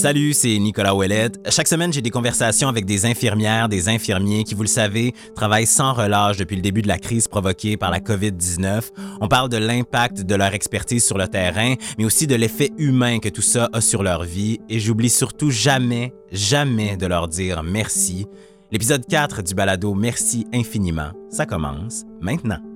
Salut, c'est Nicolas Ouellette. Chaque semaine, j'ai des conversations avec des infirmières, des infirmiers qui, vous le savez, travaillent sans relâche depuis le début de la crise provoquée par la COVID-19. On parle de l'impact de leur expertise sur le terrain, mais aussi de l'effet humain que tout ça a sur leur vie. Et j'oublie surtout jamais, jamais de leur dire merci. L'épisode 4 du balado Merci infiniment, ça commence maintenant.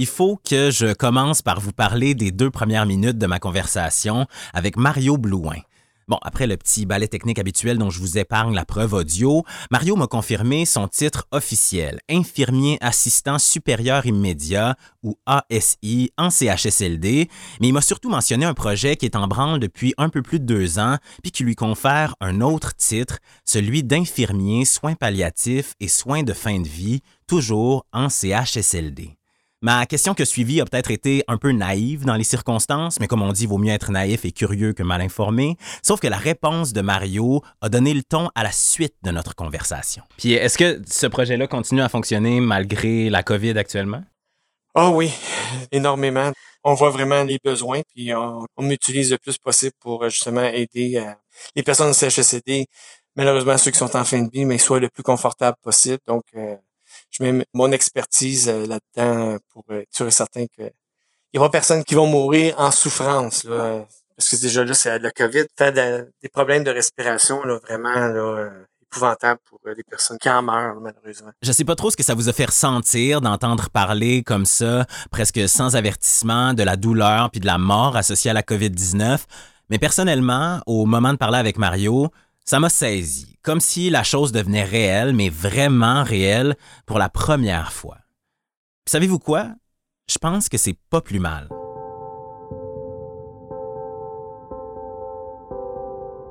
Il faut que je commence par vous parler des deux premières minutes de ma conversation avec Mario Blouin. Bon, après le petit ballet technique habituel dont je vous épargne la preuve audio, Mario m'a confirmé son titre officiel, infirmier assistant supérieur immédiat ou ASI en CHSLD, mais il m'a surtout mentionné un projet qui est en branle depuis un peu plus de deux ans, puis qui lui confère un autre titre, celui d'infirmier soins palliatifs et soins de fin de vie, toujours en CHSLD. Ma question que suivie a peut-être été un peu naïve dans les circonstances, mais comme on dit, vaut mieux être naïf et curieux que mal informé. Sauf que la réponse de Mario a donné le ton à la suite de notre conversation. Puis est-ce que ce projet-là continue à fonctionner malgré la COVID actuellement? Oh oui, énormément. On voit vraiment les besoins, puis on, utilise le plus possible pour euh, justement aider euh, les personnes en CHSCD, malheureusement ceux qui sont en fin de vie, mais soient le plus confortable possible. Donc, euh, je mets mon expertise euh, là-dedans pour être sûr et certain que il y aura personne qui vont mourir en souffrance. Là, parce que déjà là, c'est le COVID. Fait des problèmes de respiration là, vraiment là, euh, épouvantables pour euh, les personnes qui en meurent, malheureusement. Je sais pas trop ce que ça vous a fait ressentir d'entendre parler comme ça, presque sans avertissement, de la douleur puis de la mort associée à la COVID-19. Mais personnellement, au moment de parler avec Mario, ça m'a saisi, comme si la chose devenait réelle, mais vraiment réelle, pour la première fois. Savez-vous quoi? Je pense que c'est pas plus mal.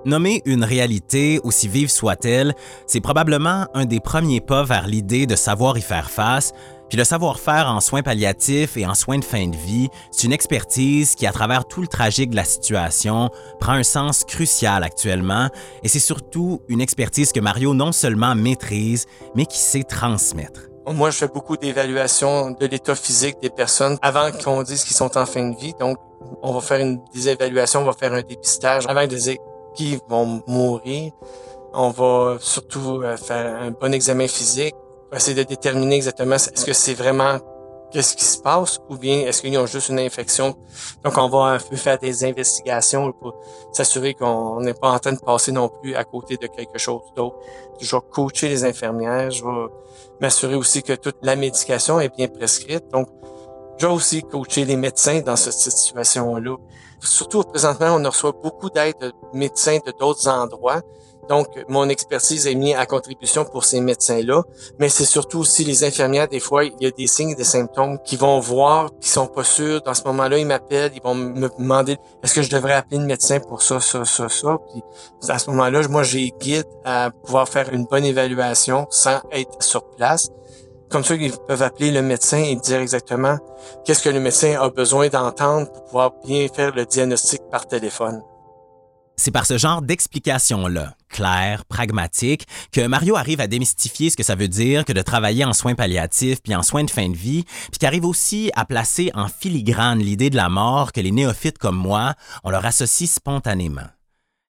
Nommer une réalité, aussi vive soit-elle, c'est probablement un des premiers pas vers l'idée de savoir y faire face, puis le savoir-faire en soins palliatifs et en soins de fin de vie, c'est une expertise qui, à travers tout le tragique de la situation, prend un sens crucial actuellement, et c'est surtout une expertise que Mario non seulement maîtrise, mais qui sait transmettre. Moi, je fais beaucoup d'évaluations de l'état physique des personnes avant qu'on dise qu'ils sont en fin de vie. Donc, on va faire une, des évaluations, on va faire un dépistage avant de dire qui vont mourir. On va surtout euh, faire un bon examen physique, essayer de déterminer exactement est-ce que c'est vraiment qu'est-ce qui se passe ou bien est-ce qu'ils ont juste une infection. Donc, on va un peu faire des investigations pour s'assurer qu'on n'est pas en train de passer non plus à côté de quelque chose d'autre. Je vais coacher les infirmières, je vais m'assurer aussi que toute la médication est bien prescrite. Donc, je vais aussi coacher les médecins dans cette situation-là. Surtout, présentement, on reçoit beaucoup d'aide de médecins de d'autres endroits donc, mon expertise est mise à contribution pour ces médecins-là, mais c'est surtout aussi les infirmières. Des fois, il y a des signes, des symptômes qui vont voir, qui sont pas sûrs. Dans ce moment-là, ils m'appellent, ils vont me demander est-ce que je devrais appeler le médecin pour ça, ça, ça, ça? Puis à ce moment-là, moi, j'ai guide à pouvoir faire une bonne évaluation sans être sur place. Comme ça, ils peuvent appeler le médecin et dire exactement qu'est-ce que le médecin a besoin d'entendre pour pouvoir bien faire le diagnostic par téléphone. C'est par ce genre d'explication-là, claire, pragmatique, que Mario arrive à démystifier ce que ça veut dire que de travailler en soins palliatifs puis en soins de fin de vie, puis qu'arrive aussi à placer en filigrane l'idée de la mort que les néophytes comme moi, on leur associe spontanément.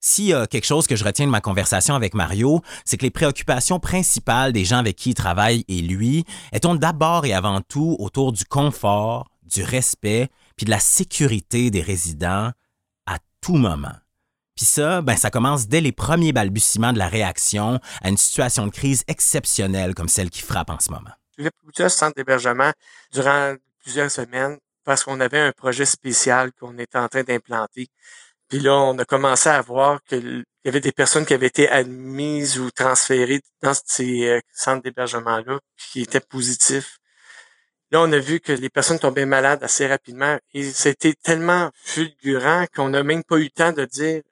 S'il y a quelque chose que je retiens de ma conversation avec Mario, c'est que les préoccupations principales des gens avec qui il travaille et lui étant d'abord et avant tout autour du confort, du respect, puis de la sécurité des résidents à tout moment. Puis ça, ben, ça commence dès les premiers balbutiements de la réaction à une situation de crise exceptionnelle comme celle qui frappe en ce moment. J'ai plusieurs centres d'hébergement durant plusieurs semaines parce qu'on avait un projet spécial qu'on était en train d'implanter. Puis là, on a commencé à voir qu'il y avait des personnes qui avaient été admises ou transférées dans ces euh, centres d'hébergement-là, qui étaient positifs. Là, on a vu que les personnes tombaient malades assez rapidement et c'était tellement fulgurant qu'on n'a même pas eu le temps de dire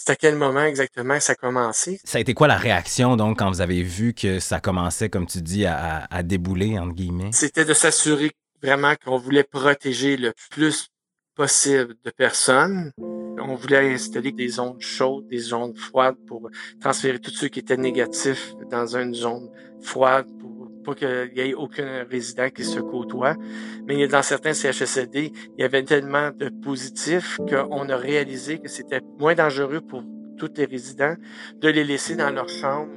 c'est à quel moment exactement que ça a commencé? Ça a été quoi la réaction, donc, quand vous avez vu que ça commençait, comme tu dis, à, à débouler, entre guillemets? C'était de s'assurer vraiment qu'on voulait protéger le plus possible de personnes. On voulait installer des zones chaudes, des zones froides pour transférer tous ceux qui étaient négatifs dans une zone froide pour Pas qu'il y ait aucun résident qui se côtoie, mais dans certains CHSLD, il y avait tellement de positifs qu'on a réalisé que c'était moins dangereux pour tous les résidents de les laisser dans leur chambre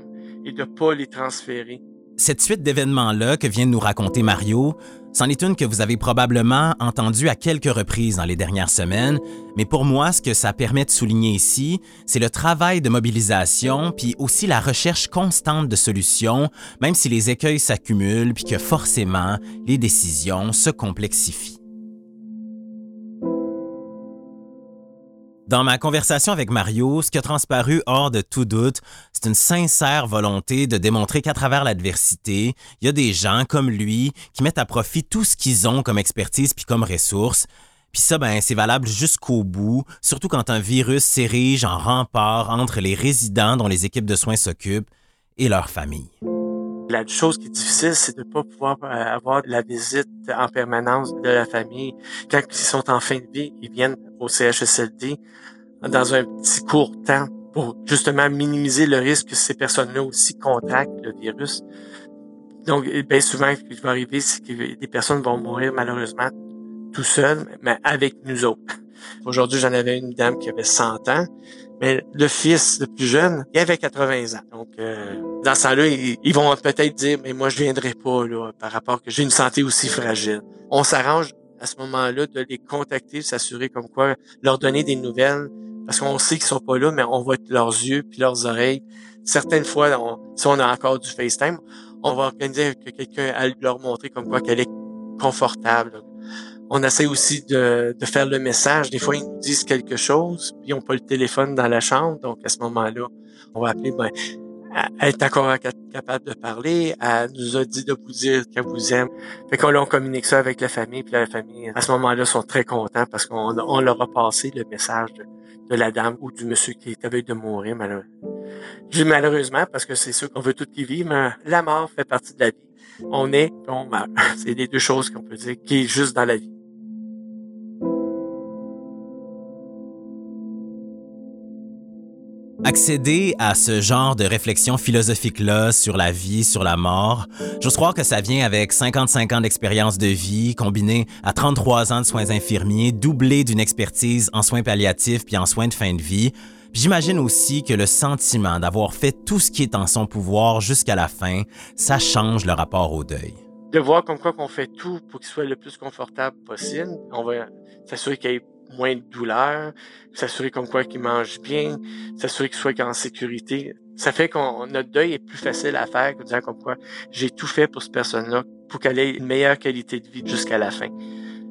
et de pas les transférer. Cette suite d'événements-là que vient de nous raconter Mario, c'en est une que vous avez probablement entendue à quelques reprises dans les dernières semaines, mais pour moi, ce que ça permet de souligner ici, c'est le travail de mobilisation, puis aussi la recherche constante de solutions, même si les écueils s'accumulent, puis que forcément, les décisions se complexifient. Dans ma conversation avec Mario, ce qui a transparu hors de tout doute, c'est une sincère volonté de démontrer qu'à travers l'adversité, il y a des gens comme lui qui mettent à profit tout ce qu'ils ont comme expertise puis comme ressources. Puis ça, ben, c'est valable jusqu'au bout, surtout quand un virus s'érige en rempart entre les résidents dont les équipes de soins s'occupent et leurs familles. La chose qui est difficile, c'est de ne pas pouvoir euh, avoir la visite en permanence de la famille. Quand ils sont en fin de vie, ils viennent au CHSLD dans un petit court temps pour justement minimiser le risque que ces personnes-là aussi contractent le virus. Donc, bien souvent, ce qui va arriver, c'est que des personnes vont mourir malheureusement tout seuls, mais avec nous autres. Aujourd'hui, j'en avais une dame qui avait 100 ans, mais le fils le plus jeune, il avait 80 ans. Donc, euh, dans ce temps-là, ils, vont peut-être dire, mais moi, je viendrai pas là, par rapport que j'ai une santé aussi fragile. On s'arrange à ce moment-là de les contacter, s'assurer comme quoi, leur donner des nouvelles, parce qu'on sait qu'ils sont pas là, mais on être leurs yeux puis leurs oreilles. Certaines fois, si on a encore du FaceTime, on va organiser que quelqu'un à leur montrer comme quoi qu'elle est confortable. On essaie aussi de, faire le message. Des fois, ils nous disent quelque chose, puis ils n'ont pas le téléphone dans la chambre. Donc, à ce moment-là, on va appeler, ben, elle est encore capable de parler. Elle nous a dit de vous dire qu'elle vous aime. Fait qu'on on communique ça avec la famille. Puis la famille, à ce moment-là, sont très contents parce qu'on on leur a passé le message de, la dame ou du monsieur qui est à de mourir, malheureusement. Malheureusement parce que c'est sûr qu'on veut tout qui vivent, mais la mort fait partie de la vie. On est, on meurt. C'est les deux choses qu'on peut dire qui est juste dans la vie. Accéder à ce genre de réflexion philosophique-là sur la vie, sur la mort, j'ose croire que ça vient avec 55 ans d'expérience de vie, combiné à 33 ans de soins infirmiers, doublé d'une expertise en soins palliatifs puis en soins de fin de vie. J'imagine aussi que le sentiment d'avoir fait tout ce qui est en son pouvoir jusqu'à la fin, ça change le rapport au deuil. De voir comme quoi qu'on fait tout pour qu'il soit le plus confortable possible. On va s'assurer qu'il moins de douleur, s'assurer comme quoi qu'il mange bien, s'assurer qu'il soit en sécurité. Ça fait qu'on notre deuil est plus facile à faire que de dire comme quoi j'ai tout fait pour cette personne-là pour qu'elle ait une meilleure qualité de vie jusqu'à la fin.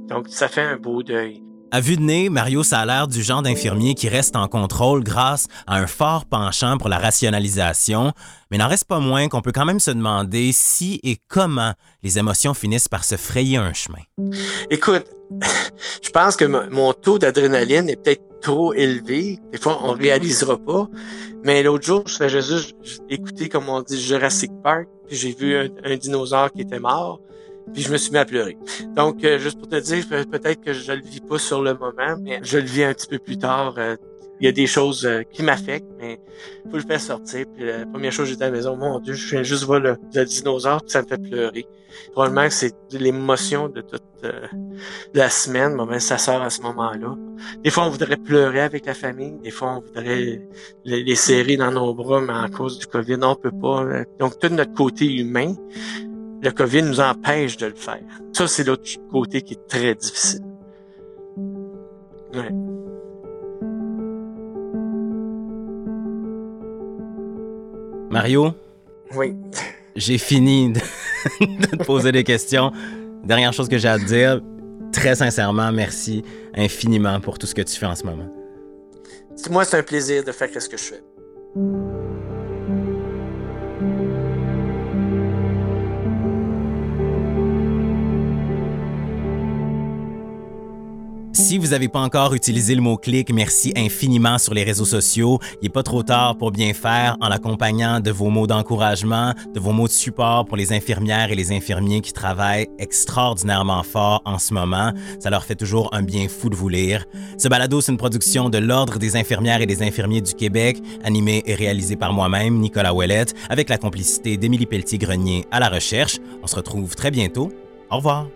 Donc ça fait un beau deuil. À vue de nez, Mario ça a l'air du genre d'infirmier qui reste en contrôle grâce à un fort penchant pour la rationalisation, mais n'en reste pas moins qu'on peut quand même se demander si et comment les émotions finissent par se frayer un chemin. Écoute, je pense que mon taux d'adrénaline est peut-être trop élevé. Des fois, on réalisera pas. Mais l'autre jour, je faisais juste écouter, comme on dit, Jurassic Park, j'ai vu un dinosaure qui était mort. Puis je me suis mis à pleurer. Donc, euh, juste pour te dire, peut-être que je le vis pas sur le moment, mais je le vis un petit peu plus tard. Euh, il y a des choses euh, qui m'affectent, mais faut le faire sortir. Puis la première chose, j'étais à la maison, mon Dieu, je viens juste voir le, dinosaure, puis ça me fait pleurer. Probablement que c'est l'émotion de toute la semaine, bon, ben, ça sort à ce moment-là. Des fois, on voudrait pleurer avec la famille, des fois, on voudrait les, serrer dans nos bras, mais à cause du COVID, on peut pas. Donc, tout notre côté humain, le COVID nous empêche de le faire. Ça, c'est l'autre côté qui est très difficile. Ouais. Mario? Oui. J'ai fini de, te poser des questions. Dernière chose que j'ai à te dire, très sincèrement, merci infiniment pour tout ce que tu fais en ce moment. Moi, c'est un plaisir de faire ce que je fais. Si vous n'avez pas encore utilisé le mot-clic, merci infiniment sur les réseaux sociaux. Il n'est pas trop tard pour bien faire en l'accompagnant de vos mots d'encouragement, de vos mots de support pour les infirmières et les infirmiers qui travaillent extraordinairement fort en ce moment. Ça leur fait toujours un bien fou de vous lire. Ce balado, c'est une production de l'Ordre des infirmières et des infirmiers du Québec, animé et réalisé par moi-même, Nicolas Ouellette, avec la complicité d'Émilie Pelletier-Grenier à la recherche. On se retrouve très bientôt. Au revoir.